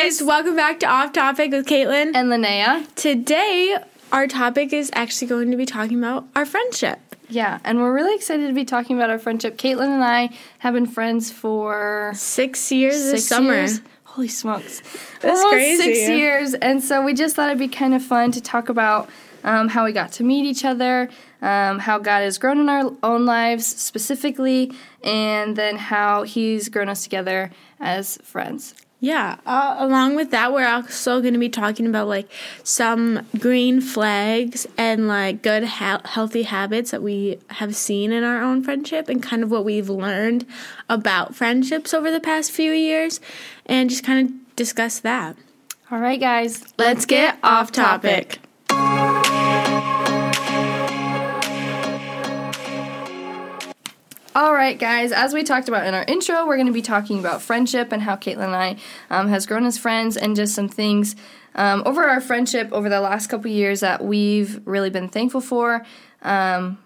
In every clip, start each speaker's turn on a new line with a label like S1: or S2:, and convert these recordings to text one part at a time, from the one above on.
S1: guys, welcome back to Off Topic with Katlyn.
S2: And Lynnea.
S1: Today, our topic is actually going to be talking about our friendship.
S2: Yeah, and we're really excited to be talking about our friendship. Katlyn and I have been friends for
S1: six years six this summer.
S2: Years. Holy smokes.
S1: That's Almost crazy.
S2: Six years. And so we just thought it'd be kind of fun to talk about um, how we got to meet each other, um, how God has grown in our own lives specifically, and then how He's grown us together as friends.
S1: Yeah, uh, along with that, we're also going to be talking about like some green flags and like good, ha- healthy habits that we have seen in our own friendship and kind of what we've learned about friendships over the past few years and just kind of discuss that.
S2: All right, guys,
S1: let's, let's get, get off topic.
S2: All right, guys, as we talked about in our intro, we're going to be talking about friendship and how Katlyn and I um, has grown as friends and just some things um, over our friendship over the last couple years that we've really been thankful for. Um,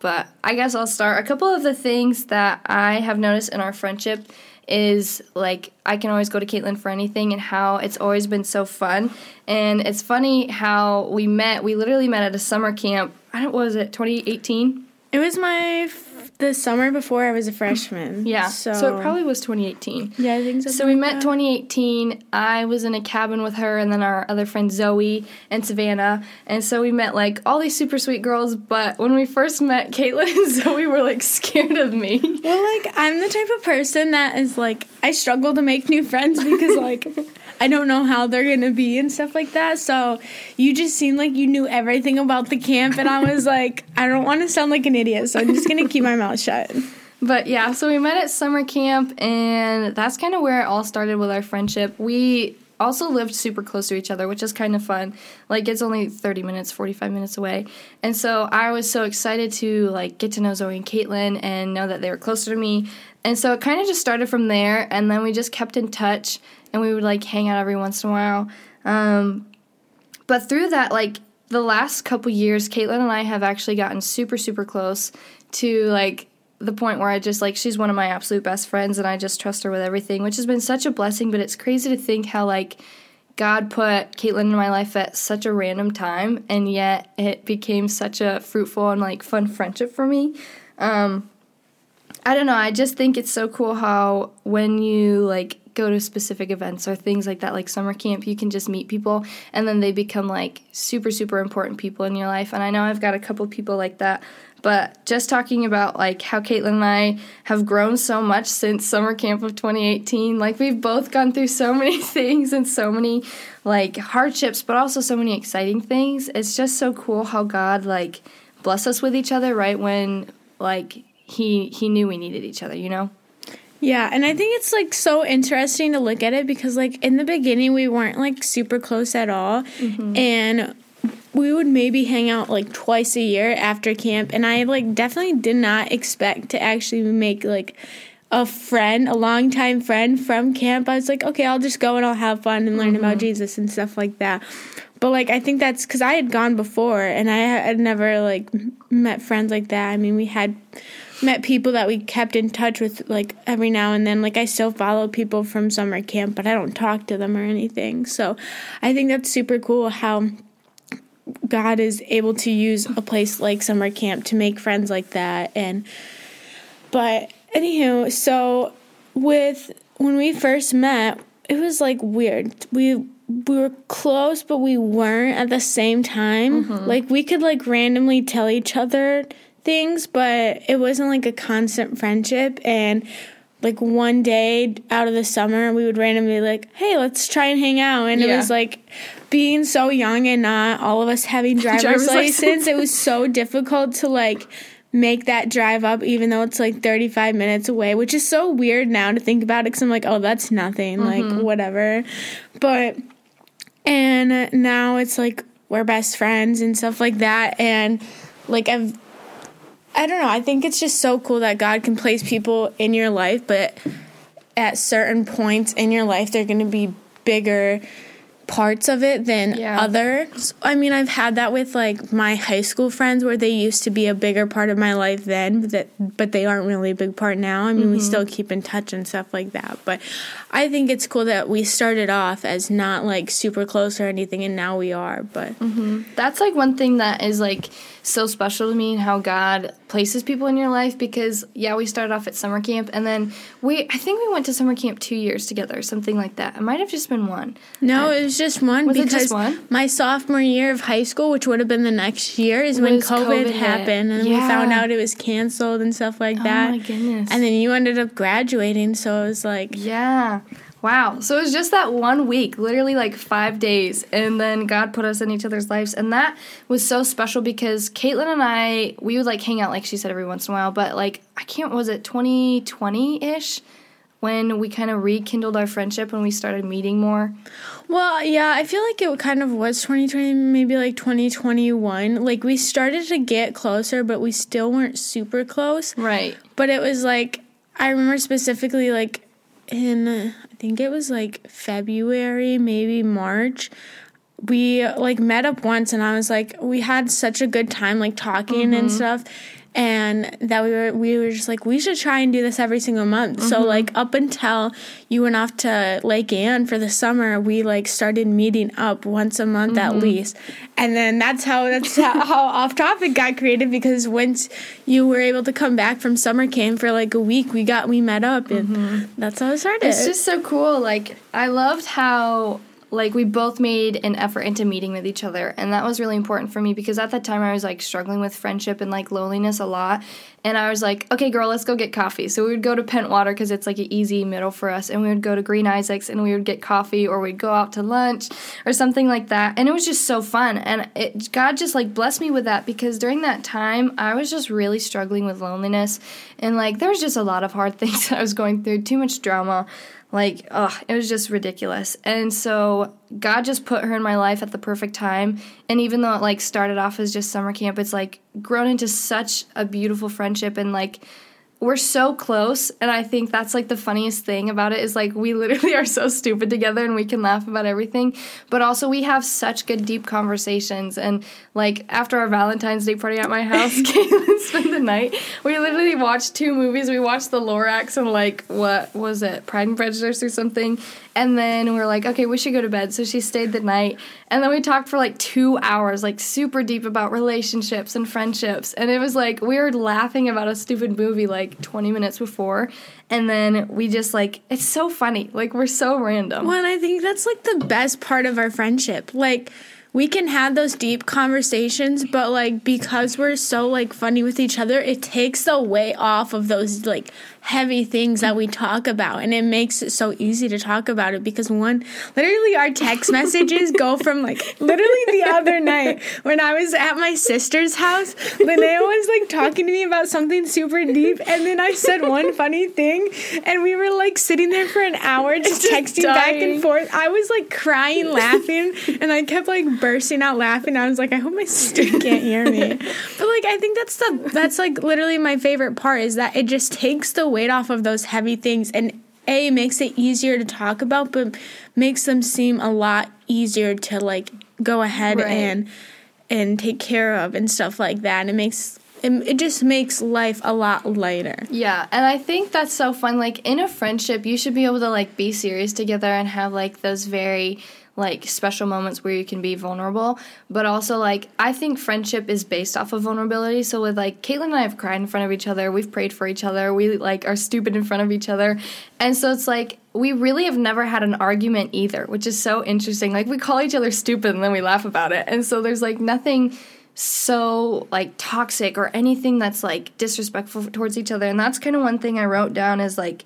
S2: but I guess I'll start. A couple of the things that I have noticed in our friendship is like I can always go to Katlyn for anything and how it's always been so fun. And it's funny how we met. We literally met at a summer camp. I don't was it 2018.
S1: It was my the summer before I was a freshman.
S2: Yeah. So, so it probably was 2018.
S1: Yeah, I think so.
S2: So we met 2018. I was in a cabin with her and then our other friend Zoe and Savannah. And so we met like all these super sweet girls. But when we first met, Katlyn and Zoe were like scared of me.
S1: Well, like I'm the type of person that is like, I struggle to make new friends because like I don't know how they're gonna be and stuff like that. So you just seemed like you knew everything about the camp, and I was like, I don't want to sound like an idiot, so I'm just gonna keep my mouth shut.
S2: But yeah, so we met at summer camp, and that's kind of where it all started with our friendship. We also lived super close to each other, which is kind of fun. Like it's only 30 minutes, 45 minutes away. And so I was so excited to like get to know Zoe and Katlyn and know that they were closer to me. And so it kind of just started from there and then we just kept in touch and we would like hang out every once in a while. Um, but through that, like the last couple years, Katlyn and I have actually gotten super, super close to like the point where I just like she's one of my absolute best friends and I just trust her with everything, which has been such a blessing. But it's crazy to think how like God put Katlyn in my life at such a random time, and yet it became such a fruitful and like fun friendship for me. Um, I don't know. I just think it's so cool how when you like go to specific events or things like that, like summer camp, you can just meet people and then they become like super, super important people in your life. And I know I've got a couple people like that. But just talking about like how Katlyn and I have grown so much since summer camp of 2018. Like we've both gone through so many things and so many like hardships, but also so many exciting things. It's just so cool how God like bless us with each other right when like he he knew we needed each other, you know?
S1: Yeah, and I think it's like so interesting to look at it because like in the beginning we weren't like super close at all mm-hmm. and we would maybe hang out like twice a year after camp and I like definitely did not expect to actually make like a friend, a longtime friend from camp. I was like, okay, I'll just go and I'll have fun and learn mm-hmm. about Jesus and stuff like that. But like I think that's cuz I had gone before and I had never like met friends like that. I mean, we had met people that we kept in touch with like every now and then. Like I still follow people from summer camp, but I don't talk to them or anything. So I think that's super cool how God is able to use a place like summer camp to make friends like that. And but anywho, so with when we first met, it was like weird. We we were close, but we weren't at the same time. Mm-hmm. Like we could like randomly tell each other things, but it wasn't like a constant friendship. And like one day out of the summer, we would randomly like, hey, let's try and hang out. And yeah. it was like being so young and not all of us having driver's, driver's license, license. it was so difficult to like make that drive up even though it's like 35 minutes away which is so weird now to think about it because i'm like oh that's nothing mm-hmm. like whatever but and now it's like we're best friends and stuff like that and like i've I don't know. I think it's just so cool that God can place people in your life, but at certain points in your life, they're going to be bigger parts of it than
S2: Yeah.
S1: others. I mean, I've had that with like my high school friends where they used to be a bigger part of my life then, but that but they aren't really a big part now. I mean, we mm-hmm. still keep in touch and stuff like that. But I think it's cool that we started off as not like super close or anything and now we are. But mm-hmm.
S2: That's like one thing that is like so special to me and how God places people in your life because yeah, we started off at summer camp and then we I think we went to summer camp 2 years together, something like that. It might have just been one.
S1: No, it was just one
S2: Was it
S1: because
S2: just one?
S1: my sophomore year of high school, which would have been the next year, is when COVID,
S2: COVID hit.
S1: happened, and we found out it was canceled and stuff like oh that.
S2: Oh my goodness.
S1: And then you ended up graduating, so it was like,
S2: Yeah. Wow. So it was just that one week, literally like five days. And then God put us in each other's lives. And that was so special because Katlyn and I, we would like hang out, like she said, every once in a while. But like, I can't, was it 2020 ish? When we kind of rekindled our friendship and we started meeting more.
S1: well, yeah, I feel like it kind of was 2020, maybe like 2021. Like we started to get closer, but we still weren't super close.
S2: Right.
S1: But it was like I remember specifically like in think it was like February, maybe March. We like met up once and I was like we had such a good time like talking and mm-hmm. stuff and that we were we were just like we should try and do this every single month. So mm-hmm. like up until you went off to Lake Ann for the summer, we like started meeting up once a month at mm-hmm. least. And then that's how that's how, how off topic got created because once you were able to come back from summer camp for like a week, we got we met up and mm-hmm. that's how it started.
S2: It's just so cool. Like I loved how like we both made an effort into meeting with each other and that was really important for me because at that time I was like struggling with friendship and like loneliness a lot and I was like okay girl let's go get coffee. So we would go to Pentwater because it's like an easy middle for us. And we would go to Green Isaacs and we would get coffee or we'd go out to lunch or something like that. And it was just so fun. And it God just like blessed me with that because during that time I was just really struggling with loneliness. And like there was just a lot of hard things I was going through too much drama. Like, ugh, it was just ridiculous. And so God just put her in my life at the perfect time. And even though it like started off as just summer camp, it's like grown into such a beautiful friendship and like we're so close. And i think that's like the funniest thing about it is like we literally are so stupid together and we can laugh about everything. But also we have such good deep conversations. And like after our valentine's day party at my house katlyn spent the night we literally watched two movies. We watched the lorax and like what was it? Pride and prejudice or something and then we were like okay we should go to bed. So she stayed the night. And then we talked for like two hours like super deep about relationships and friendships. And it was like we were laughing about a stupid movie like 20 minutes before. And then we just like it's so funny. Like we're so random.
S1: Well, and I think that's like the best part of our friendship. Like we can have those deep conversations, but like because we're so like funny with each other, it takes the weight off of those like heavy things that we talk about and it makes it so easy to talk about it because one literally our text messages go from like literally the other night when I was at my sister's house, Lynnea was like talking to me about something super deep and then I said one funny thing and we were like sitting there for an hour just,
S2: Just
S1: texting back and forth. I was like crying, laughing, and I kept like bursting out laughing. I was like, I hope my sister can't hear me. But like, I think that's the that's like literally my favorite part is that it just takes the weight off of those heavy things and a makes it easier to talk about, but makes them seem a lot easier to like go ahead
S2: Right.
S1: and and take care of and stuff like that. And it makes it, it just makes life a lot lighter.
S2: Yeah, and I think that's so fun. Like in a friendship, you should be able to like be serious together and have like those very like special moments where you can be vulnerable. But also like I think friendship is based off of vulnerability. So with like Katlyn and I have cried in front of each other, we've prayed for each other, we like are stupid in front of each other. And so it's like we really have never had an argument either, which is so interesting. Like we call each other stupid and then we laugh about it. And so there's like nothing so like toxic or anything that's like disrespectful towards each other and that's kind of one thing i wrote down is like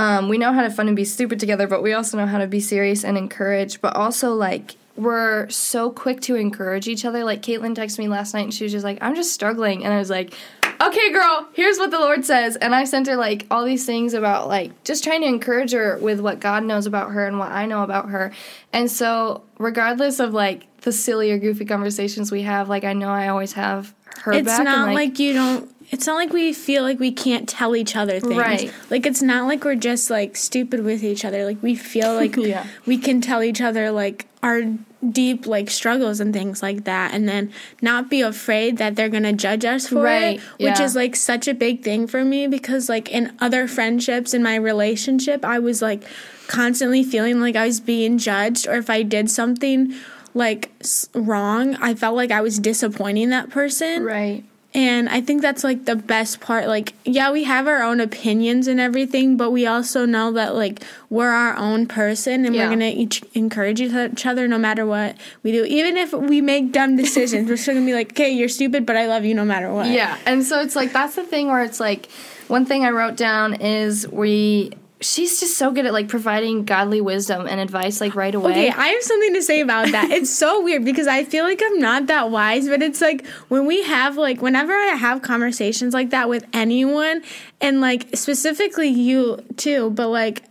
S2: um, we know how to fun and be stupid together but we also know how to be serious and encourage but also like we're so quick to encourage each other. Like katlyn texted me last night and she was just like i'm just struggling. And i was like okay girl here's what the lord says. And i sent her like all these things about like just trying to encourage her with what god knows about her and what i know about her. And so regardless of like the silly or goofy conversations we have, like I know I always have her
S1: it's
S2: back.
S1: not
S2: and,
S1: like, you don't it's not like we feel like we can't tell each other things
S2: Right.
S1: like it's not like we're just like stupid with each other like we feel like
S2: Yeah.
S1: we can tell each other like our deep like struggles and things like that and then not be afraid that they're gonna judge us for
S2: Right,
S1: it which
S2: yeah.
S1: is like such a big thing for me because like in other friendships in my relationship i was like constantly feeling like i was being judged or if i did something like s- wrong i felt like i was disappointing that person
S2: right.
S1: And I think that's like the best part. Like, yeah, we have our own opinions and everything, but we also know that like we're our own person and
S2: Yeah.
S1: we're gonna each encourage each other no matter what we do. Even if we make dumb decisions, we're still gonna be like, okay, you're stupid, but I love you no matter what.
S2: Yeah, and so it's like that's the thing where it's like one thing I wrote down is we she's just so good at like providing godly wisdom and advice like right away.
S1: Okay, I have something to say about that. It's so weird because I feel like I'm not that wise, but it's like when we have like whenever I have conversations like that with anyone and like specifically you too, but like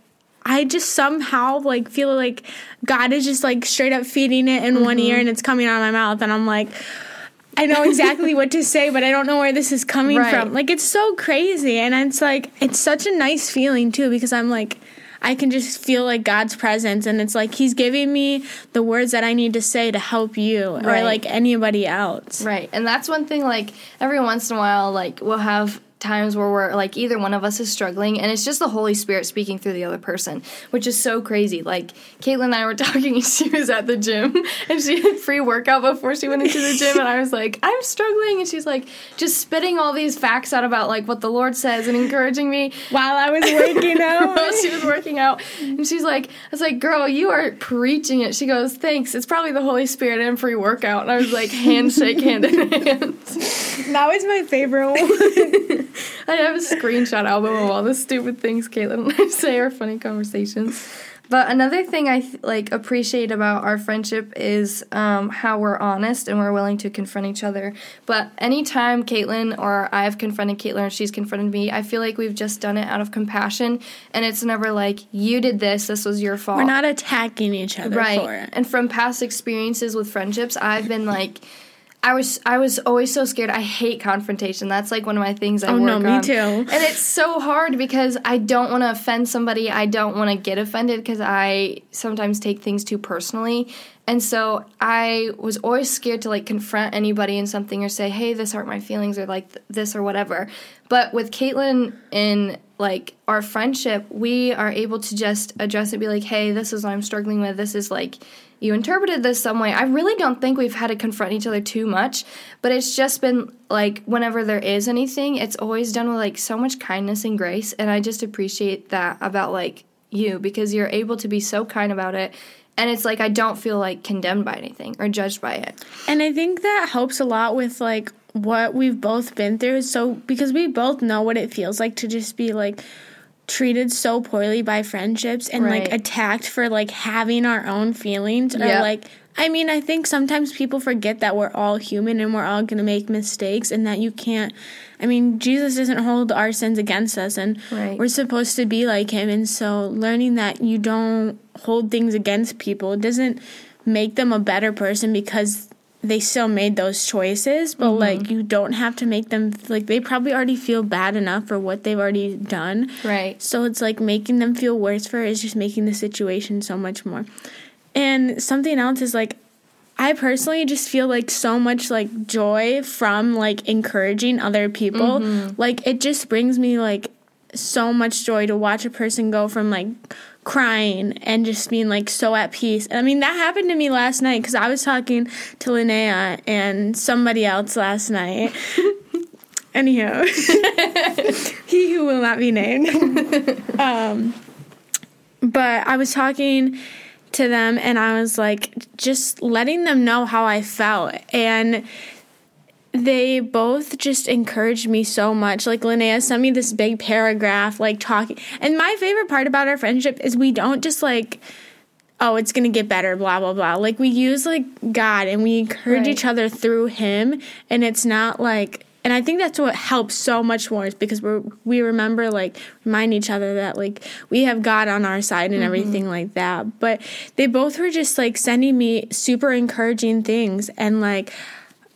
S1: I just somehow like feel like God is just like straight up feeding it in one ear mm-hmm. and it's coming out of my mouth and I'm like I know exactly what to say, but I don't know where this is coming
S2: Right.
S1: from. Like it's so crazy and it's like it's such a nice feeling too because I'm like I can just feel like God's presence and it's like he's giving me the words that I need to say to help you or like anybody else.
S2: Right. And that's one thing like every once in a while like we'll have times where we're like either one of us is struggling and it's just the Holy Spirit speaking through the other person, which is so crazy. Like Katlyn and I were talking and she was at the gym and she had free workout before she went into the gym and I was like, I'm struggling and she's like just spitting all these facts out about like what the Lord says and encouraging me
S1: While I was working out.
S2: while she was working out. And she's like, I was like, girl, you are preaching it. She goes, thanks. It's probably the Holy Spirit and free workout. And I was like, handshake, hand in hand.
S1: that was my favorite one.
S2: I have a screenshot album of all the stupid things Katlyn and I say are funny conversations. But another thing I like appreciate about our friendship is um, how we're honest and we're willing to confront each other. But anytime Katlyn or I've confronted Katlyn or she's confronted me, I feel like we've just done it out of compassion, and it's never like you did this, this was your fault.
S1: We're not attacking each other for
S2: right.
S1: it.
S2: And from past experiences with friendships, I've been like. I was I was always so scared. I hate confrontation. That's like one of my things I
S1: Oh,
S2: work
S1: no, me
S2: on.
S1: too.
S2: And it's so hard because I don't want to offend somebody. I don't want to get offended because I sometimes take things too personally. And so I was always scared to like confront anybody in something or say, "Hey, this hurt my feelings," or like th- this or whatever. But with Katlyn in like our friendship, we are able to just address it, be like, "Hey, this is what I'm struggling with. This is like." You interpreted this some way. I really don't think we've had to confront each other too much, but it's just been like whenever there is anything, it's always done with like so much kindness and grace, and I just appreciate that about like you because you're able to be so kind about it, and it's like I don't feel like condemned by anything or judged by it.
S1: And I think that helps a lot with like what we've both been through. So because we both know what it feels like to just be like treated so poorly by friendships and like attacked for like having our own feelings or
S2: Yep.
S1: like I mean, I think sometimes people forget that we're all human and we're all going to make mistakes and that you can't I mean, Jesus doesn't hold our sins against us and
S2: Right.
S1: we're supposed to be like him and so learning that you don't hold things against people doesn't make them a better person because they still made those choices, but mm-hmm. like you don't have to make them like they probably already feel bad enough for what they've already done.
S2: Right.
S1: So it's like making them feel worse for it is just making the situation so much more. And something else is like I personally just feel like so much like joy from like encouraging other people. Mm-hmm. Like it just brings me like so much joy to watch a person go from like crying and just being like so at peace. I mean that happened to me last night cuz I was talking to Lynnea and somebody else last night. Anyhow, he who will not be named. um, but I was talking to them and I was like just letting them know how I felt and they both just encouraged me so much. Like Lynnea sent me this big paragraph like talking and my favorite part about our friendship is we don't just like oh it's gonna get better blah blah blah like we use like god and we encourage
S2: Right.
S1: each other through him and it's not like and I think that's what helps so much more is because we we remember like remind each other that like we have God on our side and mm-hmm. everything like that. But they both were just like sending me super encouraging things and like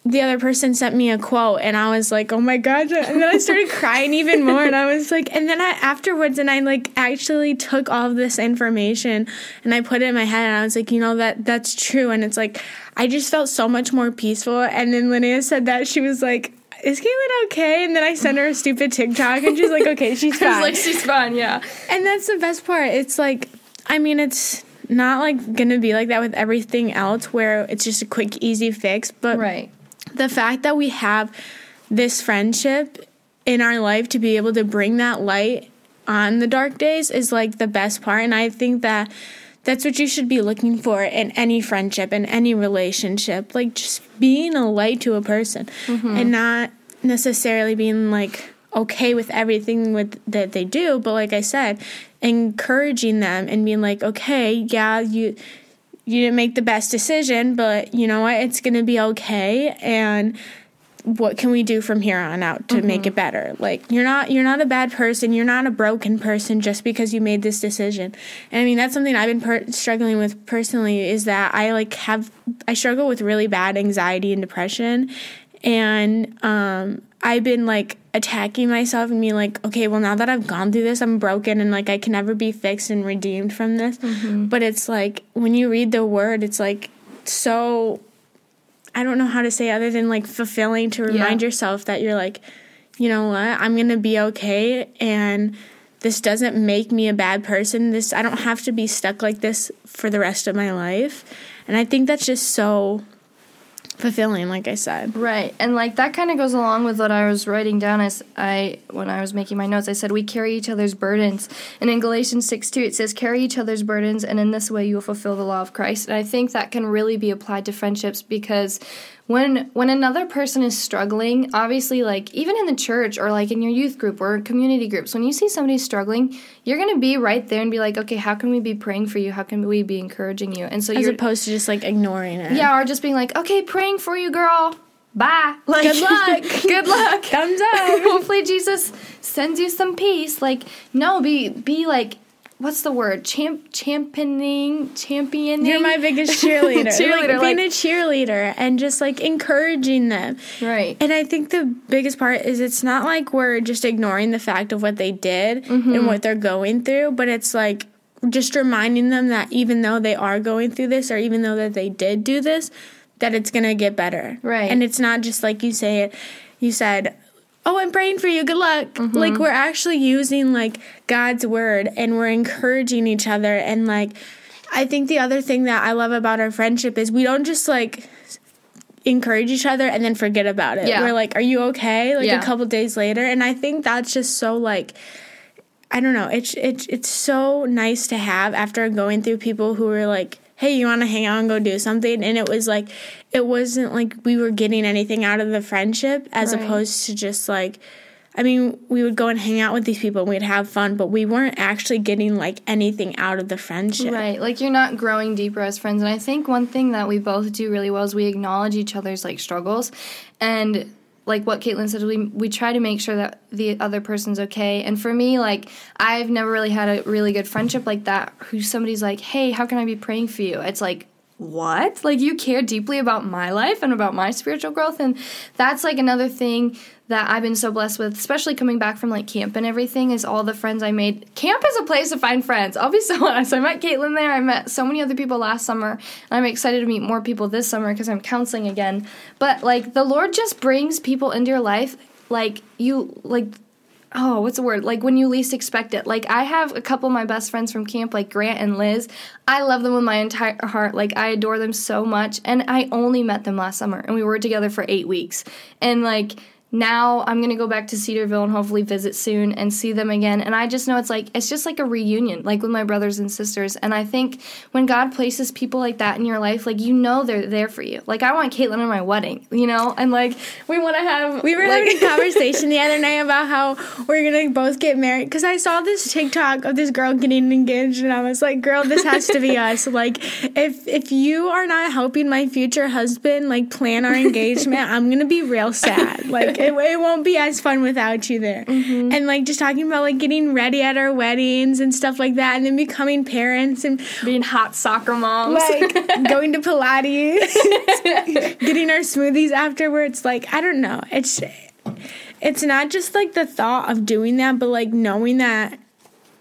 S1: the other person sent me a quote and I was like, "Oh my god." And then I started crying even more and I was like and then I afterwards and I like actually took all of this information and I put it in my head and I was like, "You know that that's true." And it's like I just felt so much more peaceful and then Lynnea said that she was like is Katlyn okay? And then I sent her a stupid TikTok and she's like, okay, she's fine.
S2: like, she's fine, yeah.
S1: And that's the best part. It's like, I mean, it's not like gonna be like that with everything else where it's just a quick, easy fix, but
S2: right
S1: the fact that we have this friendship in our life to be able to bring that light on the dark days is like the best part and i think that that's what you should be looking for in any friendship in any relationship like just being a light to a person mm-hmm. and not necessarily being like okay with everything with that they do but like i said encouraging them and being like okay yeah you you didn't make the best decision, but you know what? It's going to be okay. And what can we do from here on out to mm-hmm. make it better like you're not you're not a bad person you're not a broken person just because you made this decision and i mean that's something i've been per- struggling with personally is that i like have i struggle with really bad anxiety and depression and um I've been like attacking myself and being like, okay, well, now that I've gone through this, I'm broken and like I can never be fixed and redeemed from this. Mm-hmm. But it's like when you read the word, it's like so, I don't know how to say other than like fulfilling to remind yeah. yourself that you're like, you know what, I'm to be okay. And this doesn't make me a bad person. This, I don't have to be stuck like this for the rest of my life. And I think that's just so fulfilling like i said.
S2: Right and like that kind of goes along with what i was writing down as i when i was making my notes. I said we carry each other's burdens. And in galatians 6 2 it says carry each other's burdens and in this way you will fulfill the law of christ. And i think that can really be applied to friendships because when when another person is struggling obviously like even in the church or like in your youth group or community groups when you see somebody struggling you're going to be right there and be like okay how can we be praying for you? How can we be encouraging you? And so
S1: as opposed to just like ignoring it.
S2: Yeah or just being like okay praying for you girl. Bye.
S1: Like good luck.
S2: good luck.
S1: Thumbs up.
S2: Hopefully jesus sends you some peace. Like no be be like what's the word? Champ championing championing.
S1: You're my biggest cheerleader. cheerleader, like being a cheerleader and just like encouraging them.
S2: Right.
S1: And I think the biggest part is it's not like we're just ignoring the fact of what they did mm-hmm. and what they're going through, but it's like just reminding them that even though they are going through this or even though that they did do this, that it's gonna get better.
S2: Right.
S1: And it's not just like you say it you said oh, I'm praying for you. Good luck. Mm-hmm. Like we're actually using like God's word and we're encouraging each other and like I think the other thing that I love about our friendship is we don't just like encourage each other and then forget about it. Yeah. We're like, "Are you okay?" like yeah. a couple days later, and I think that's just so like I don't know. It's it's it's so nice to have after going through people who are like hey, you want to hang out and go do something? And it was like, it wasn't like we were getting anything out of the friendship as right. opposed to just like, I mean, we would go and hang out with these people and we'd have fun, but we weren't actually getting like anything out of the friendship.
S2: Right. Like you're not growing deeper as friends. And I think one thing that we both do really well is we acknowledge each other's like struggles and like what Katlyn said, we we try to make sure that the other person's okay. And for me, like I've never really had a really good friendship like that. Who somebody's like, "Hey, how can I be praying for you?" It's like, what? Like you care deeply about my life and about my spiritual growth, and that's like another thing that I've been so blessed with, especially coming back from like camp and everything, is all the friends I made. Camp is a place to find friends. I'll be so honest. I met Katlyn there. I met so many other people last summer, and I'm excited to meet more people this summer because I'm counseling again. But like the Lord just brings people into your life, like you like. Oh, what's the word? Like when you least expect it. Like I have a couple of my best friends from camp, like Grant and Liz. I love them with my entire heart. Like I adore them so much. And I only met them last summer and we were together for eight weeks. And like now I'm gonna go back to Cedarville and hopefully visit soon and see them again. And I just know it's like it's just like a reunion, like with my brothers and sisters. And I think when God places people like that in your life, like you know they're there for you. Like I want Katlyn at my wedding, you know, and like we want to have.
S1: We were like, having a conversation the other night about how we're gonna both get married because I saw this TikTok of this girl getting engaged, and I was like, "Girl, this has to be us." Like, if if you are not helping my future husband like plan our engagement, I'm gonna be real sad. Like it, it won't be as fun without you there.
S2: Mm-hmm.
S1: And like just talking about like getting ready at our weddings and stuff like that, and then becoming parents and
S2: Being hot soccer moms.
S1: like going to Pilates, getting our smoothies afterwards. Like I don't know, it's it's not just like the thought of doing that, but like knowing that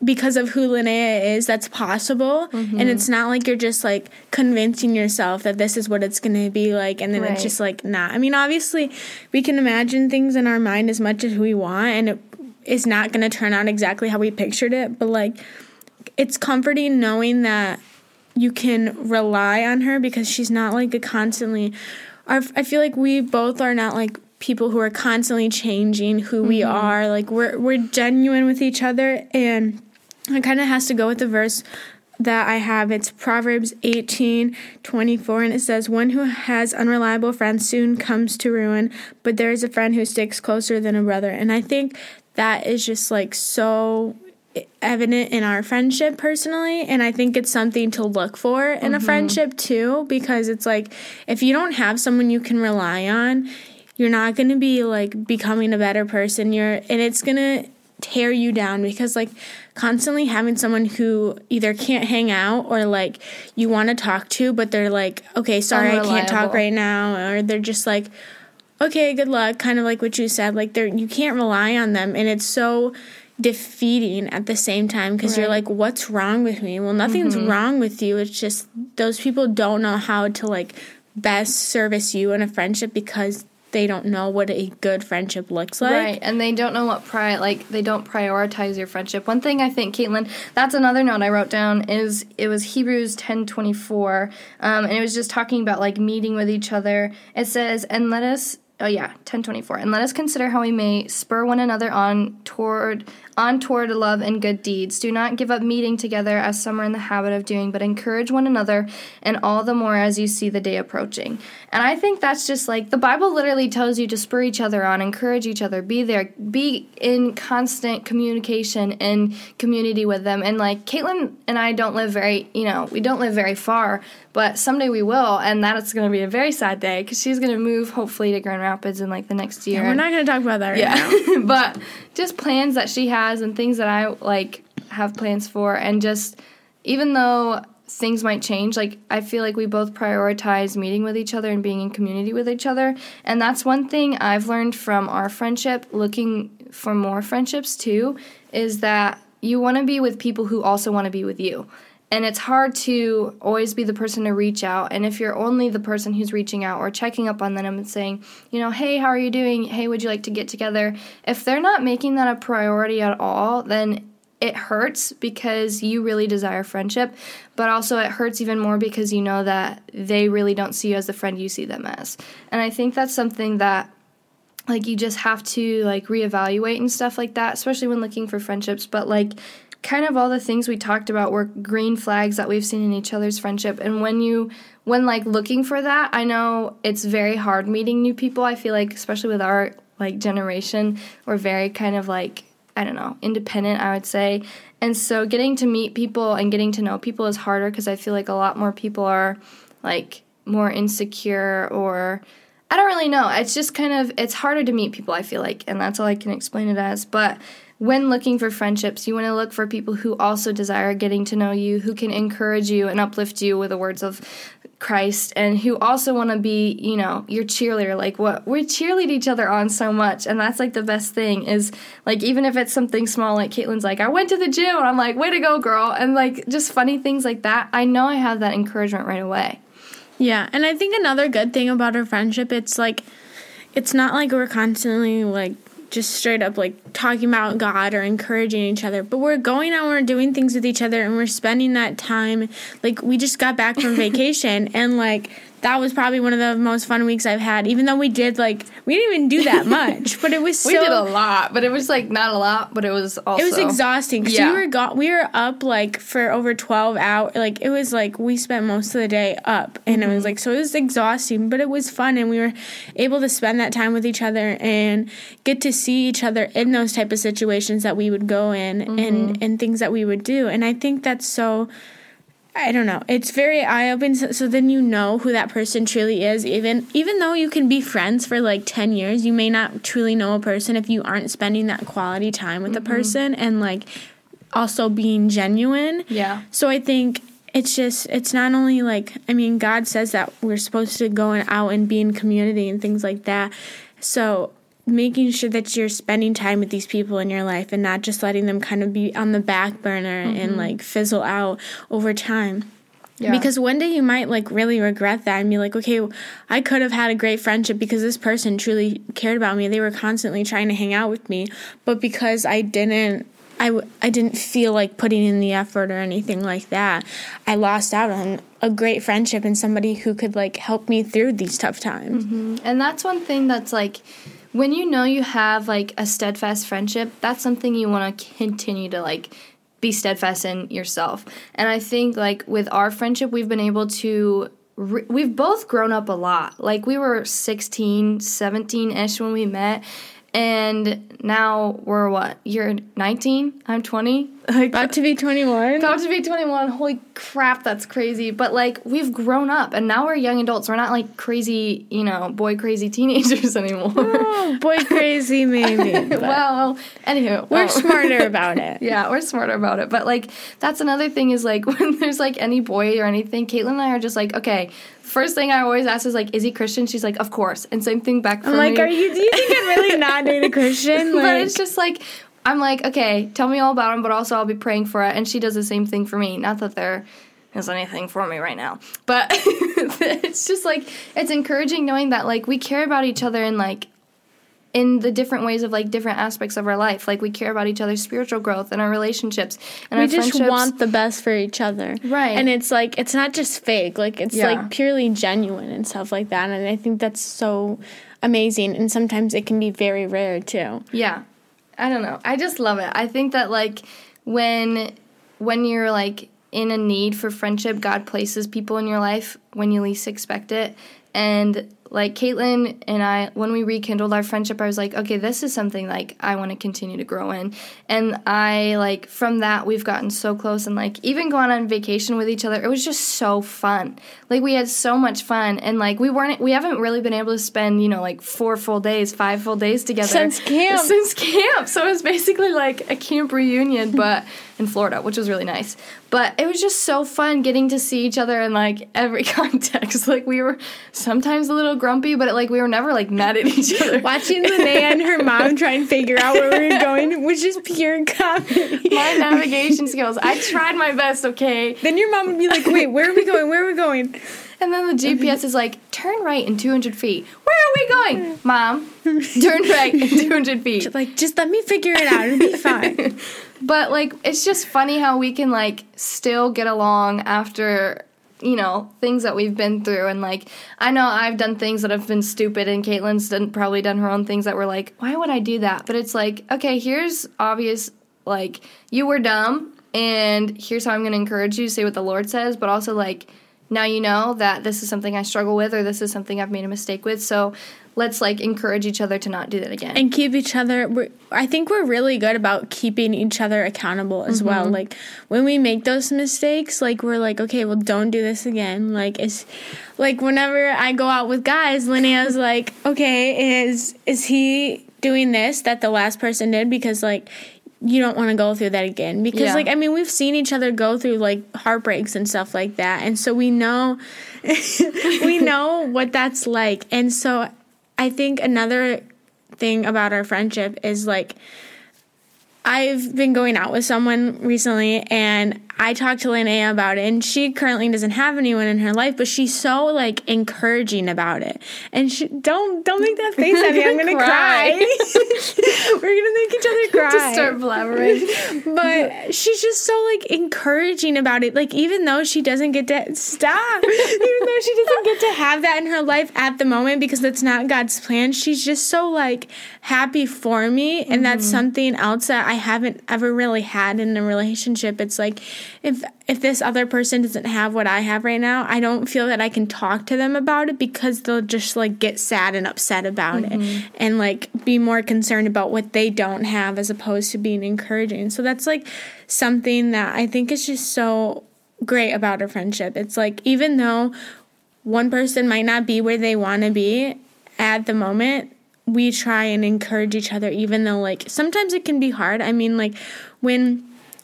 S1: because of who Lynnea is, that's possible.
S2: Mm-hmm.
S1: And it's not like you're just like convincing yourself that this is what it's going to be like. And then
S2: Right.
S1: it's just like, nah. I mean, obviously, we can imagine things in our mind as much as we want, and it is not going to turn out exactly how we pictured it. But like, it's comforting knowing that you can rely on her because she's not like a constantly. Our, I feel like we both are not like people who are constantly changing who we are. Like we're we're genuine with each other, and it kind of has to go with the verse that I have. It's Proverbs 18 24, and it says, One who has unreliable friends soon comes to ruin, but there is a friend who sticks closer than a brother. And I think that is just like so evident in our friendship personally and i think it's something to look for in a mm-hmm. friendship too because it's like if you don't have someone you can rely on you're not going to be like becoming a better person you're and it's going to tear you down because like constantly having someone who either can't hang out or like you want to talk to but they're like okay sorry i can't talk right now or they're just like okay good luck kind of like what you said like they're you can't rely on them and it's so defeating at the same time because you're
S2: Mm-hmm.
S1: like what's wrong with me? Well nothing's wrong with you it's just those people don't know how to like best service you in a friendship because they don't know what a good friendship looks like
S2: Right, and they don't know what pri like they don't prioritize your friendship. One thing I think, Katlyn, that's another note I wrote down is it was Hebrews ten twenty four, um, and it was just talking about like meeting with each other. It says, "And let us." Oh yeah, ten twenty four, and let us consider how we may spur one another on toward on toward love and good deeds. Do not give up meeting together as some are in the habit of doing, but encourage one another, and all the more as you see the day approaching. And I think that's just like the Bible literally tells you to spur each other on, encourage each other, be there, be in constant communication and community with them. And like Katlyn and I don't live very, you know, we don't live very far, but someday we will, and that is going to be a very sad day because she's going to move hopefully to Grand Rapids in like the next year.
S1: we're not going to talk about that right now
S2: Yeah, but just plans that she has and things that I like have plans for, and just even though things might change, like I feel like we both prioritize meeting with each other and being in community with each other, and that's one thing I've learned from our friendship. Looking for more friendships too, is that you want to be with people who also want to be with you. And it's hard to always be the person to reach out. And if you're only the person who's reaching out or checking up on them and saying, you know, hey, how are you doing? Hey, would you like to get together? If they're not making that a priority at all, then it hurts because you really desire friendship, but also it hurts even more because you know that they really don't see you as the friend you see them as. And I think that's something that like you just have to like reevaluate and stuff like that, especially when looking for friendships, but like kind of all the things we talked about were green flags that we've seen in each other's friendship and when you when like looking for that i know it's very hard meeting new people i feel like especially with our like generation we're very kind of like i don't know independent i would say and so getting to meet people and getting to know people is harder because i feel like a lot more people are like more insecure or I don't really know. It's just kind of it's harder to meet people, I feel like, and that's all I can explain it as. But when looking for friendships, you want to look for people who also desire getting to know you, who can encourage you and uplift you with the words of Christ, and who also want to be, you know, your cheerleader. Like what we cheerlead each other on so much, and that's like the best thing is like even if it's something small, like Katlyn's like, I went to the gym, and I'm like, way to go, girl, and like just funny things like that. I know I have that encouragement right away.
S1: Yeah, and I think another good thing about our friendship, it's like, it's not like we're constantly like just straight up like talking about God or encouraging each other, but we're going out and we're doing things with each other and we're spending that time. Like, we just got back from vacation and like, that was probably one of the most fun weeks I've had, even though we did like, we didn't even do that much, but it was so.
S2: we did a lot, but it was like not a lot, but it was also
S1: It was exhausting because
S2: Yeah.
S1: we were go- we were up like for over twelve hours. Like it was like we spent most of the day up, and it
S2: Mm-hmm.
S1: was like so it was exhausting, but it was fun, and we were able to spend that time with each other and get to see each other in those type of situations that we would go in
S2: Mm-hmm.
S1: and and things that we would do. And I think that's so I don't know. It's very eye opening. So, so, then you know who that person truly is. Even even though you can be friends for like ten years, you may not truly know a person if you aren't spending that quality time with mm-hmm. the person and like also being genuine.
S2: Yeah.
S1: So I think it's just it's not only like I mean God says that we're supposed to go and out and be in community and things like that. So making sure that you're spending time with these people in your life and not just letting them kind of be on the back burner mm-hmm. and like fizzle out over time. Yeah. Because one day you might like really regret that and be like, okay, I could have had a great friendship because this person truly cared about me. They were constantly trying to hang out with me, but because I didn't I w- I didn't feel like putting in the effort or anything like that. I lost out on a great friendship and somebody who could like help me through these tough times.
S2: Mm-hmm. And that's one thing that's like when you know you have like a steadfast friendship, that's something you want to continue to like be steadfast in yourself. And I think like with our friendship, we've been able to re- we've both grown up a lot. Like we were 16, 17ish when we met and now we're what? You're 19. I'm 20.
S1: Like, about to be 21.
S2: About to be 21. Holy crap, that's crazy. But like we've grown up, and now we're young adults. We're not like crazy, you know, boy crazy teenagers anymore.
S1: Oh, boy crazy maybe.
S2: well, anywho,
S1: we're smarter about it.
S2: yeah, we're smarter about it. But like that's another thing is like when there's like any boy or anything, Katlyn and I are just like, okay, first thing I always ask is like, is he Christian? She's like, of course. And same thing back.
S1: I'm like, me. are you? Do you think I'm really not a Christian?
S2: Like, but it's just like. I'm like, okay, tell me all about him, but also I'll be praying for it. And she does the same thing for me. Not that there is anything for me right now, but it's just like, it's encouraging knowing that, like, we care about each other and, like, in the different ways of like different aspects of our life. Like we care about each other's spiritual growth and our relationships and
S1: we just want the best for each other,
S2: right?
S1: And it's like it's not just fake; like it's yeah. like purely genuine and stuff like that. And I think that's so amazing. And sometimes it can be very rare too.
S2: Yeah, I don't know. I just love it. I think that like when when you're like in a need for friendship, God places people in your life when you least expect it. And like Katlyn and I, when we rekindled our friendship, I was like, okay, this is something like I want to continue to grow in. And I like from that we've gotten so close and like even going on vacation with each other, it was just so fun. Like we had so much fun and like we weren't we haven't really been able to spend, you know, like four full days, five full days together.
S1: Since camp.
S2: Since camp. So it was basically like a camp reunion, but in Florida, which was really nice. But it was just so fun getting to see each other in like every context. Like we were sometimes a little grumpy, but it, like we were never like mad at each other.
S1: Watching Lynnea and her mom try and figure out where we were going was just pure comedy.
S2: My navigation skills. I tried my best, okay?
S1: Then your mom would be like, wait, where are we going? Where are we going?
S2: And then the GPS is like, turn right in 200 feet. Where are we going? Mom, turn right in 200 feet.
S1: Like, just let me figure it out. It'll be fine.
S2: but, like, it's just funny how we can, like, still get along after, you know, things that we've been through. And, like, I know I've done things that have been stupid, and Katlyn's done, probably done her own things that were like, why would I do that? But it's like, okay, here's obvious, like, you were dumb, and here's how I'm going to encourage you to say what the Lord says, but also, like, now you know that this is something I struggle with or this is something I've made a mistake with. So let's like encourage each other to not do that again.
S1: And keep each other i think we're really good about keeping each other accountable as mm-hmm. well like when we make those mistakes like we're like okay well don't do this again. Like it's like whenever i go out with guys lynnea's like okay is is he doing this that the last person did? Because like you don't want to go through that again. Because yeah. like I mean we've seen each other go through like heartbreaks and stuff like that. And so we know we know what that's like. And so I think another thing about our friendship is like I've been going out with someone recently and I talked to Lynnea about it, and she currently doesn't have anyone in her life, but she's so like encouraging about it. And she don't don't make that face at me. I'm gonna cry. cry. We're gonna make each other cry.
S2: Just start blabbering.
S1: but she's just so like encouraging about it. Like even though she doesn't get to stop, even though she doesn't get to have that in her life at the moment because that's not God's plan, she's just so like happy for me, and mm-hmm. that's something else that I haven't ever really had in a relationship. It's like if if this other person doesn't have what I have right now, I don't feel that I can talk to them about it because they'll just like get sad and upset about mm-hmm. it and like be more concerned about what they don't have as opposed to being encouraging. So that's like something that I think is just so great about a friendship. It's like even though one person might not be where they want to be at the moment, we try and encourage each other even though like sometimes it can be hard. I mean like when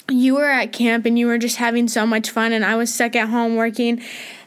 S1: you were at camp and you were just having so much fun and I was stuck at home working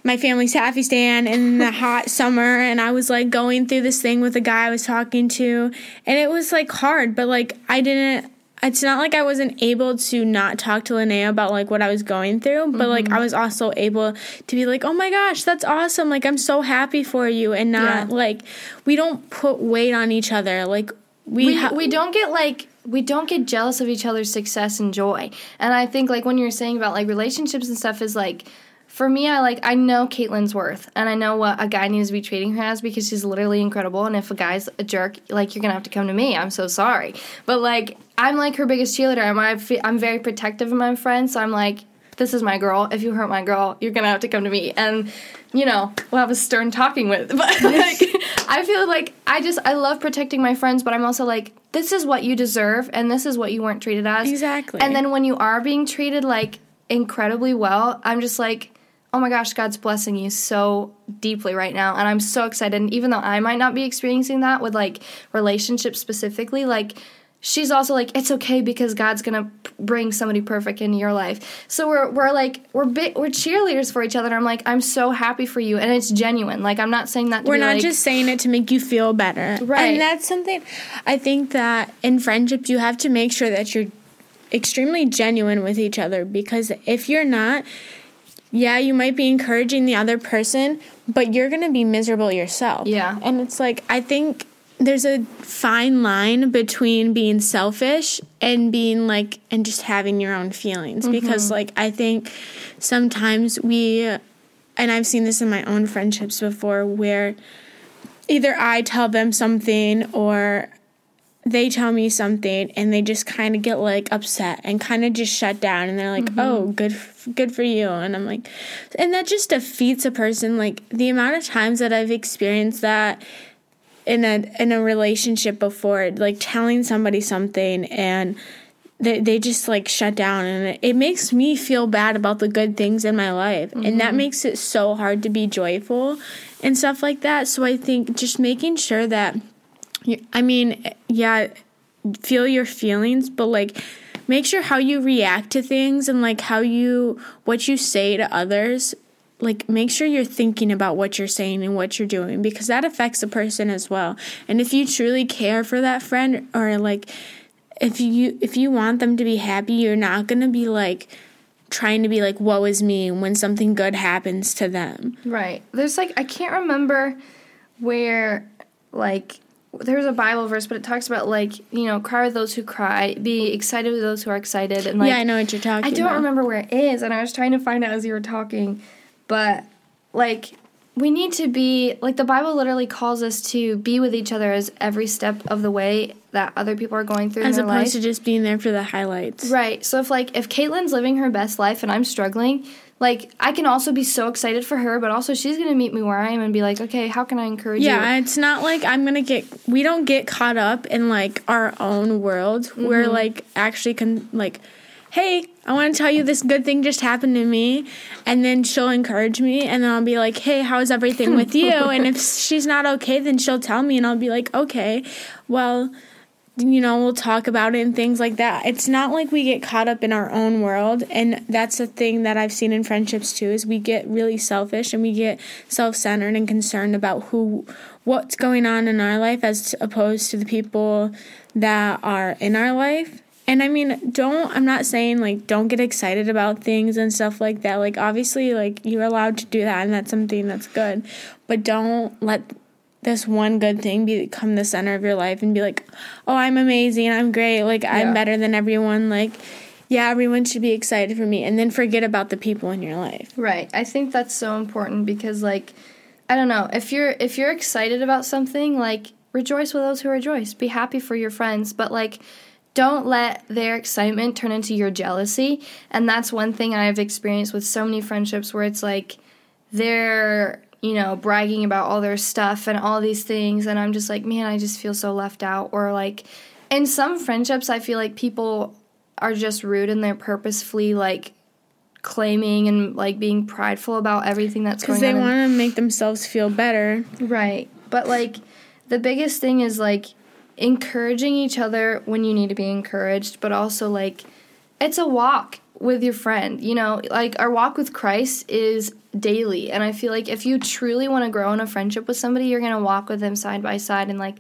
S1: my family's taffy stand in the hot summer and I was like going through this thing with a guy I was talking to and it was like hard but like I didn't it's not like I wasn't able to not talk to Lynnea about like what I was going through, but mm-hmm. like I was also able to be like, oh my gosh, that's awesome. Like I'm so happy for you, and not yeah. like we don't put weight on each other. Like
S2: we we, ha- we don't get like we don't get jealous of each other's success and joy. And I think like when you're saying about like relationships and stuff is like for me, I like I know Katlyn's worth, and I know what a guy needs to be treating her as because she's literally incredible. And if a guy's a jerk, like you're gonna have to come to me. I'm so sorry, but like I'm like her biggest cheerleader. I'm I'm very protective of my friends, so I'm like, this is my girl. If you hurt my girl, you're gonna have to come to me, and you know we'll have a stern talking with. But like, I feel like I just I love protecting my friends, but I'm also like, this is what you deserve, and this is what you weren't treated as.
S1: Exactly.
S2: And then when you are being treated like incredibly well, I'm just like oh my gosh, God's blessing you so deeply right now. And I'm so excited. And even though I might not be experiencing that with like relationships specifically, like she's also like, it's okay because God's gonna bring somebody perfect into your life. So we're we're like we're bit, we're cheerleaders for each other. And I'm like, I'm so happy for you, and it's genuine. Like I'm not saying that.
S1: we're not
S2: like,
S1: just saying it to make you feel better,
S2: right?
S1: And that's something I think that in friendships you have to make sure that you're extremely genuine with each other because if you're not yeah, you might be encouraging the other person, but you're going to be miserable yourself.
S2: Yeah.
S1: And it's like, I think there's a fine line between being selfish and being like, and just having your own feelings. Mm-hmm. Because, like, I think sometimes we, and I've seen this in my own friendships before, where either I tell them something or they tell me something and they just kind of get like upset and kind of just shut down and they're like mm-hmm. oh good good for you and i'm like and that just defeats a person like the amount of times that i've experienced that in a in a relationship before like telling somebody something and they, they just like shut down and it, it makes me feel bad about the good things in my life mm-hmm. and that mm-hmm. makes it so hard to be joyful and stuff like that so i think just making sure that I mean, yeah, feel your feelings, but like make sure how you react to things and like how you what you say to others like make sure you're thinking about what you're saying and what you're doing because that affects the person as well and if you truly care for that friend or like if you if you want them to be happy you're not going to be like trying to be like woe is me when something good happens to them
S2: right there's like i can't remember where like there's a Bible verse, but it talks about like you know, cry with those who cry, be excited with those who are excited, and like
S1: yeah, I know what you're talking.
S2: I don't
S1: about.
S2: remember where it is, and I was trying to find out as you were talking, but like we need to be like the Bible literally calls us to be with each other as every step of the way that other people are going through
S1: as
S2: opposed
S1: life.
S2: to
S1: just being there for the highlights.
S2: Right. So if like if Katlyn's living her best life and I'm struggling, like I can also be so excited for her, but also she's gonna meet me where I am and be like, okay, how can I encourage
S1: yeah,
S2: you?
S1: Yeah, it's not like I'm gonna get. We don't get caught up in like our own world. Mm-hmm. We're like actually can like, hey, I want to tell you this good thing just happened to me, and then she'll encourage me, and then I'll be like, hey, how's everything with you? and if she's not okay, then she'll tell me, and I'll be like, okay, well you know, we'll talk about it and things like that. It's not like we get caught up in our own world. And that's the thing that I've seen in friendships too is we get really selfish and we get self-centered and concerned about who what's going on in our life as opposed to the people that are in our life. And I mean, don't I'm not saying like don't get excited about things and stuff like that. Like obviously like you're allowed to do that and that's something that's good. But don't let this one good thing become the center of your life and be like, oh, I'm amazing, I'm great, like yeah. I'm better than everyone, like yeah, everyone should be excited for me, and then forget about the people in your life.
S2: Right. I think that's so important because like I don't know if you're if you're excited about something, like rejoice with those who rejoice. Be happy for your friends, but like don't let their excitement turn into your jealousy. And that's one thing I've experienced with so many friendships where it's like they're you know, bragging about all their stuff and all these things. And I'm just like, man, I just feel so left out. Or like, in some friendships, I feel like people are just rude and they're purposefully like claiming and like being prideful about everything that's going on.
S1: Because they want to make themselves feel better.
S2: Right. But like the biggest thing is like encouraging each other when you need to be encouraged, but also like it's a walk with your friend. You know, like our walk with Christ is daily. And I feel like if you truly want to grow in a friendship with somebody, you're going to walk with them side by side and like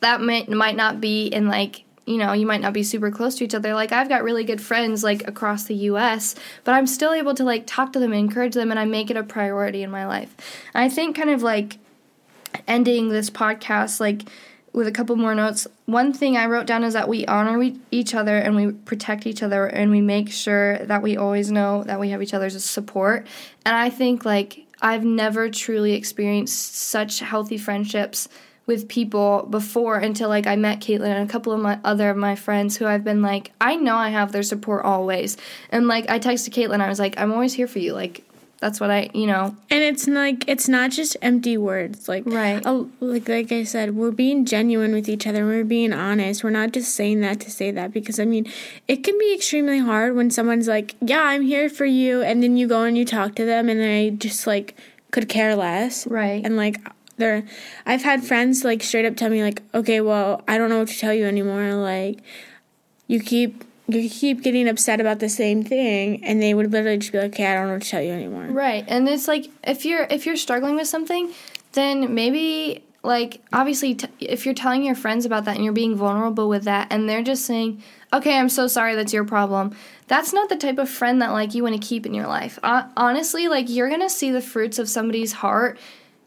S2: that might might not be in like you know, you might not be super close to each other. Like I've got really good friends like across the US, but I'm still able to like talk to them and encourage them and I make it a priority in my life. I think kind of like ending this podcast like with a couple more notes. One thing I wrote down is that we honor each other and we protect each other and we make sure that we always know that we have each other's support. And I think like I've never truly experienced such healthy friendships with people before until like I met Katlyn and a couple of my other of my friends who I've been like, I know I have their support always. And like I texted Katlyn, I was like, I'm always here for you. Like that's what I, you know.
S1: And it's like it's not just empty words. Like
S2: right.
S1: Oh, like like I said, we're being genuine with each other. We're being honest. We're not just saying that to say that because I mean, it can be extremely hard when someone's like, "Yeah, I'm here for you," and then you go and you talk to them and they just like could care less.
S2: Right.
S1: And like they're I've had friends like straight up tell me like, "Okay, well, I don't know what to tell you anymore." Like you keep you keep getting upset about the same thing and they would literally just be like okay i don't know what to tell you anymore.
S2: Right and it's like if you're if you're struggling with something then maybe like obviously t- if you're telling your friends about that and you're being vulnerable with that and they're just saying okay i'm so sorry that's your problem that's not the type of friend that like you want to keep in your life. Uh, honestly like you're gonna see the fruits of somebody's heart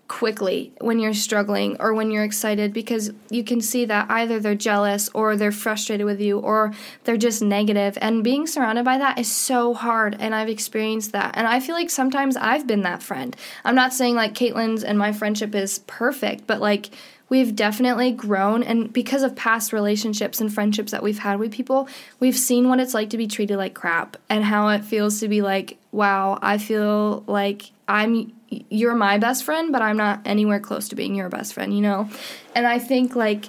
S2: quickly when you're struggling or when you're excited because you can see that either they're jealous or they're frustrated with you or they're just negative. And being surrounded by that is so hard and I've experienced that. And I feel like sometimes I've been that friend. I'm not saying like Katlyn's and my friendship is perfect but like we've definitely grown. And because of past relationships and friendships that we've had with people we've seen what it's like to be treated like crap and how it feels to be like wow i feel like i'm you're my best friend, but I'm not anywhere close to being your best friend, you know? And I think like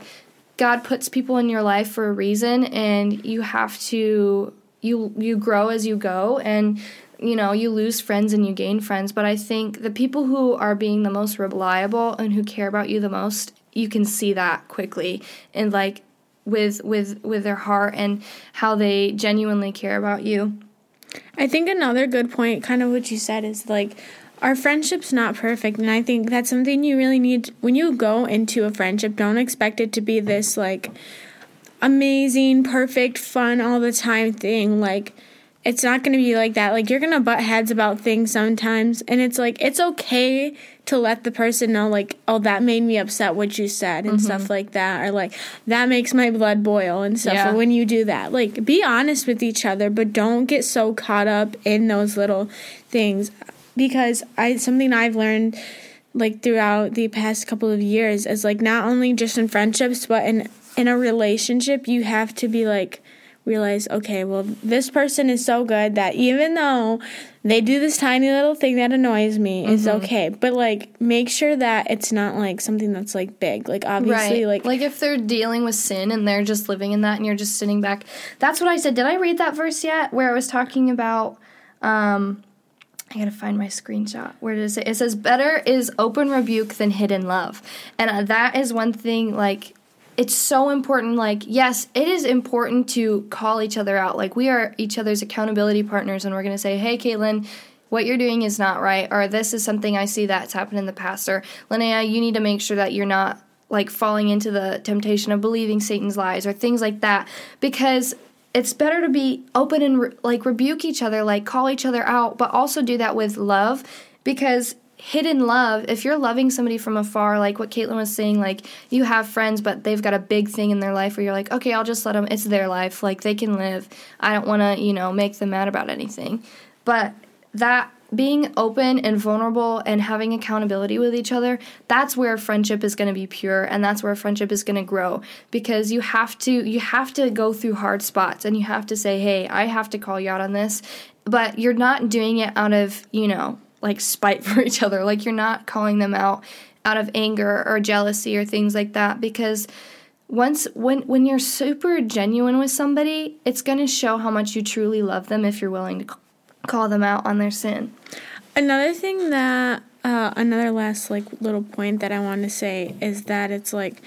S2: God puts people in your life for a reason and you have to you you grow as you go and you know, you lose friends and you gain friends, but I think the people who are being the most reliable and who care about you the most, you can see that quickly and like with with with their heart and how they genuinely care about you.
S1: I think another good point kind of what you said is like our friendship's not perfect and i think that's something you really need when you go into a friendship don't expect it to be this like amazing perfect fun all the time thing like it's not going to be like that like you're going to butt heads about things sometimes and it's like it's okay to let the person know like oh that made me upset what you said and mm-hmm. stuff like that or like that makes my blood boil and stuff yeah. when you do that like be honest with each other but don't get so caught up in those little things because I something I've learned like throughout the past couple of years is like not only just in friendships but in in a relationship you have to be like realize okay well this person is so good that even though they do this tiny little thing that annoys me mm-hmm. it's okay but like make sure that it's not like something that's like big like obviously
S2: right.
S1: like
S2: like if they're dealing with sin and they're just living in that and you're just sitting back that's what i said did i read that verse yet where i was talking about um I gotta find my screenshot. Where does it? It says, "Better is open rebuke than hidden love," and uh, that is one thing. Like, it's so important. Like, yes, it is important to call each other out. Like, we are each other's accountability partners, and we're gonna say, "Hey, Katlyn." What you're doing is not right, or this is something I see that's happened in the past, or Lynnea, you need to make sure that you're not like falling into the temptation of believing Satan's lies or things like that because it's better to be open and re- like rebuke each other, like call each other out, but also do that with love because hidden love, if you're loving somebody from afar, like what Katlyn was saying, like you have friends, but they've got a big thing in their life where you're like, okay, I'll just let them, it's their life, like they can live. I don't want to, you know, make them mad about anything. But that being open and vulnerable and having accountability with each other, that's where friendship is going to be pure and that's where friendship is going to grow because you have to you have to go through hard spots and you have to say, "Hey, I have to call you out on this." But you're not doing it out of, you know, like spite for each other. Like you're not calling them out out of anger or jealousy or things like that because once when when you're super genuine with somebody, it's going to show how much you truly love them if you're willing to call them out on their sin.
S1: Another thing that uh, another last like little point that I want to say is that it's like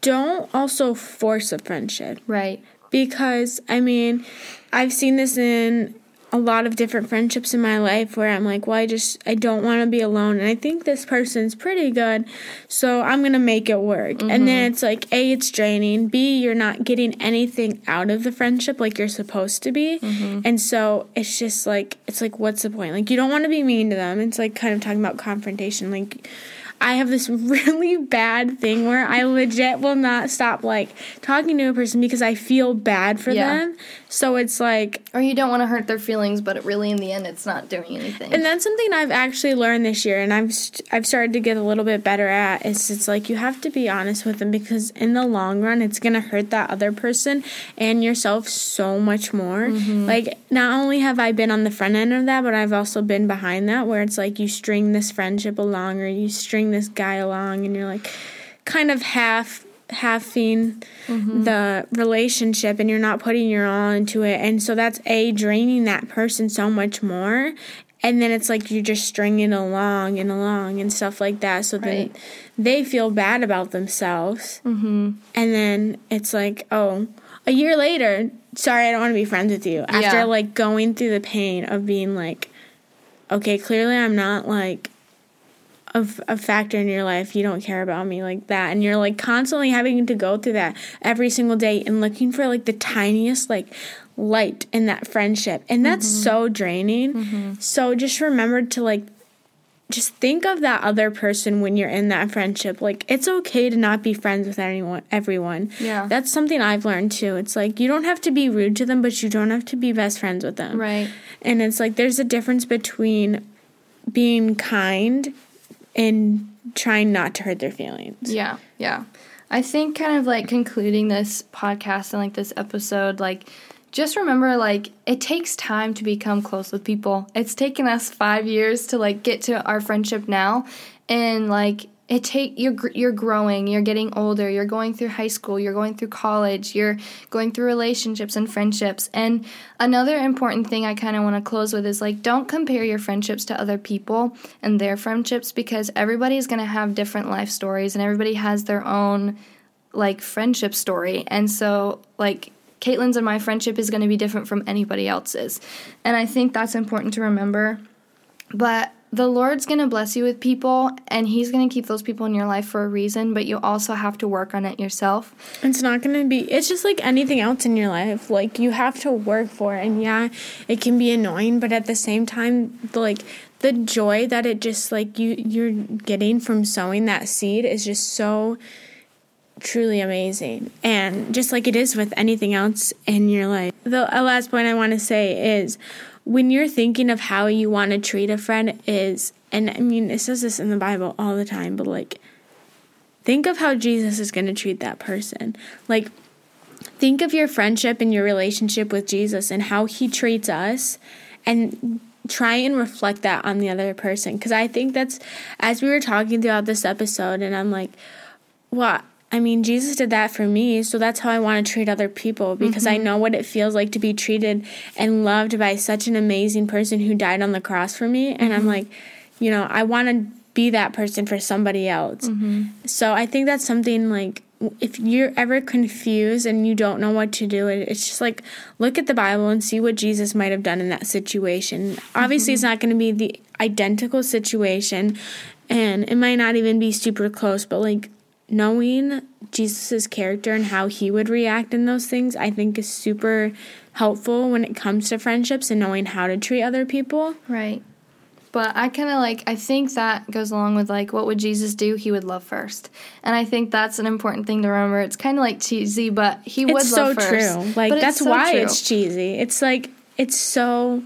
S1: don't also force a friendship.
S2: Right.
S1: Because I mean, I've seen this in a lot of different friendships in my life where I'm like, well, I just I don't want to be alone, and I think this person's pretty good, so I'm gonna make it work. Mm-hmm. And then mm-hmm. it's like, a, it's draining. B, you're not getting anything out of the friendship like you're supposed to be, mm-hmm. and so it's just like it's like, what's the point? Like you don't want to be mean to them. It's like kind of talking about confrontation, like I have this really bad thing where I legit will not stop like talking to a person because I feel bad for yeah. them. So it's like
S2: or you don't want to hurt their feelings, but really in the end it's not doing anything.
S1: And that's something I've actually learned this year and I've st- I've started to get a little bit better at is it's like you have to be honest with them because in the long run it's going to hurt that other person and yourself so much more. Mm-hmm. Like not only have I been on the front end of that, but I've also been behind that where it's like you string this friendship along or you string this guy along and you're like kind of half halving mm-hmm. the relationship and you're not putting your all into it and so that's a draining that person so much more and then it's like you're just stringing along and along and stuff like that so right. then they feel bad about themselves mm-hmm. and then it's like oh a year later sorry i don't want to be friends with you after yeah. like going through the pain of being like okay clearly i'm not like of a factor in your life you don't care about me like that. And you're like constantly having to go through that every single day and looking for like the tiniest like light in that friendship. And that's mm-hmm. so draining. Mm-hmm. so just remember to like just think of that other person when you're in that friendship. Like it's okay to not be friends with anyone everyone.
S2: Yeah.
S1: That's something i've learned too. It's like you don't have to be rude to them but you don't have to be best friends with them.
S2: Right.
S1: And it's like there's a difference between being kind and trying not to hurt their feelings.
S2: Yeah, yeah. I think kind of like concluding this podcast and like this episode, like just remember like it takes time to become close with people. It's taken us 5 years to like get to our friendship now and like it take you're you're growing you're getting older you're going through high school you're going through college you're going through relationships and friendships. And another important thing i kind of want to close with is like don't compare your friendships to other people and their friendships because everybody's going to have different life stories and everybody has their own like friendship story. And so like katlyn's and my friendship is going to be different from anybody else's. And i think that's important to remember. But the Lord's going to bless you with people and He's going to keep those people in your life for a reason, but you also have to work on it yourself.
S1: It's not going to be, it's just like anything else in your life. Like, you have to work for it. And yeah, it can be annoying, but at the same time, like, the joy that it just like you you're getting from sowing that seed is just so truly amazing and just like it is with anything else in your life the last point i want to say is when you're thinking of how you want to treat a friend is and I mean it says this in the Bible all the time, but like think of how Jesus is going to treat that person. Like think of your friendship and your relationship with Jesus and how he treats us and try and reflect that on the other person because I think that's as we were talking throughout this episode and I'm like well I mean, Jesus did that for me, so that's how I want to treat other people because mm-hmm. I know what it feels like to be treated and loved by such an amazing person who died on the cross for me. And mm-hmm. I'm like, you know, I want to be that person for somebody else. Mm-hmm. So I think that's something like if you're ever confused and you don't know what to do, it's just like look at the Bible and see what Jesus might have done in that situation. Obviously, it's mm-hmm. not going to be the identical situation and it might not even be super close, but like knowing Jesus's character and how he would react in those things, I think is super helpful when it comes to friendships and knowing how to treat other people.
S2: Right. But I kind of like, I think that goes along with like, what would Jesus do? He would love first. And I think that's an important thing to remember. It's kind of like cheesy, but he would
S1: it's
S2: love
S1: so
S2: first.
S1: true. Like, but that's so why true. it's cheesy. It's like, it's so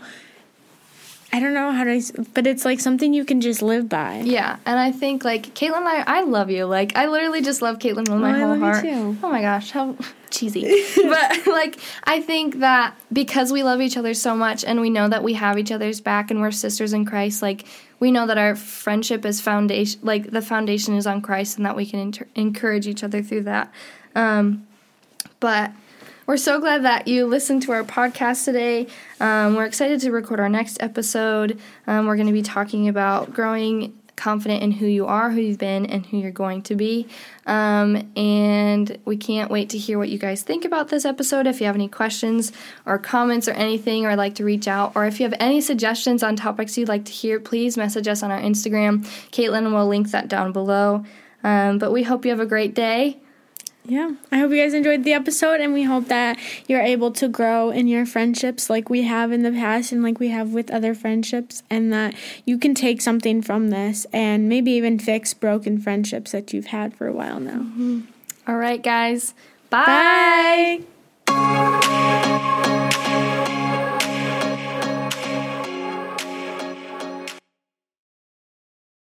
S1: I don't know how to, but it's like something you can just live by.
S2: Yeah, and I think like Katlyn, and I, I love you. Like I literally just love Katlyn with my oh, whole heart. Oh my gosh, how cheesy! but like I think that because we love each other so much, and we know that we have each other's back, and we're sisters in Christ. Like we know that our friendship is foundation, like the foundation is on Christ, and that we can inter- encourage each other through that. Um, but we're so glad that you listened to our podcast today. Um, we're excited to record our next episode. Um, we're going to be talking about growing confident in who you are, who you've been, and who you're going to be. Um, and we can't wait to hear what you guys think about this episode. If you have any questions or comments or anything, or like to reach out, or if you have any suggestions on topics you'd like to hear, please message us on our Instagram. Katlyn will link that down below. Um, but we hope you have a great day
S1: yeah, I hope you guys enjoyed the episode, and we hope that you're able to grow in your friendships like we have in the past and like we have with other friendships, and that you can take something from this and maybe even fix broken friendships that you've had for a while now.
S2: Mm-hmm. All right, guys. Bye. Bye.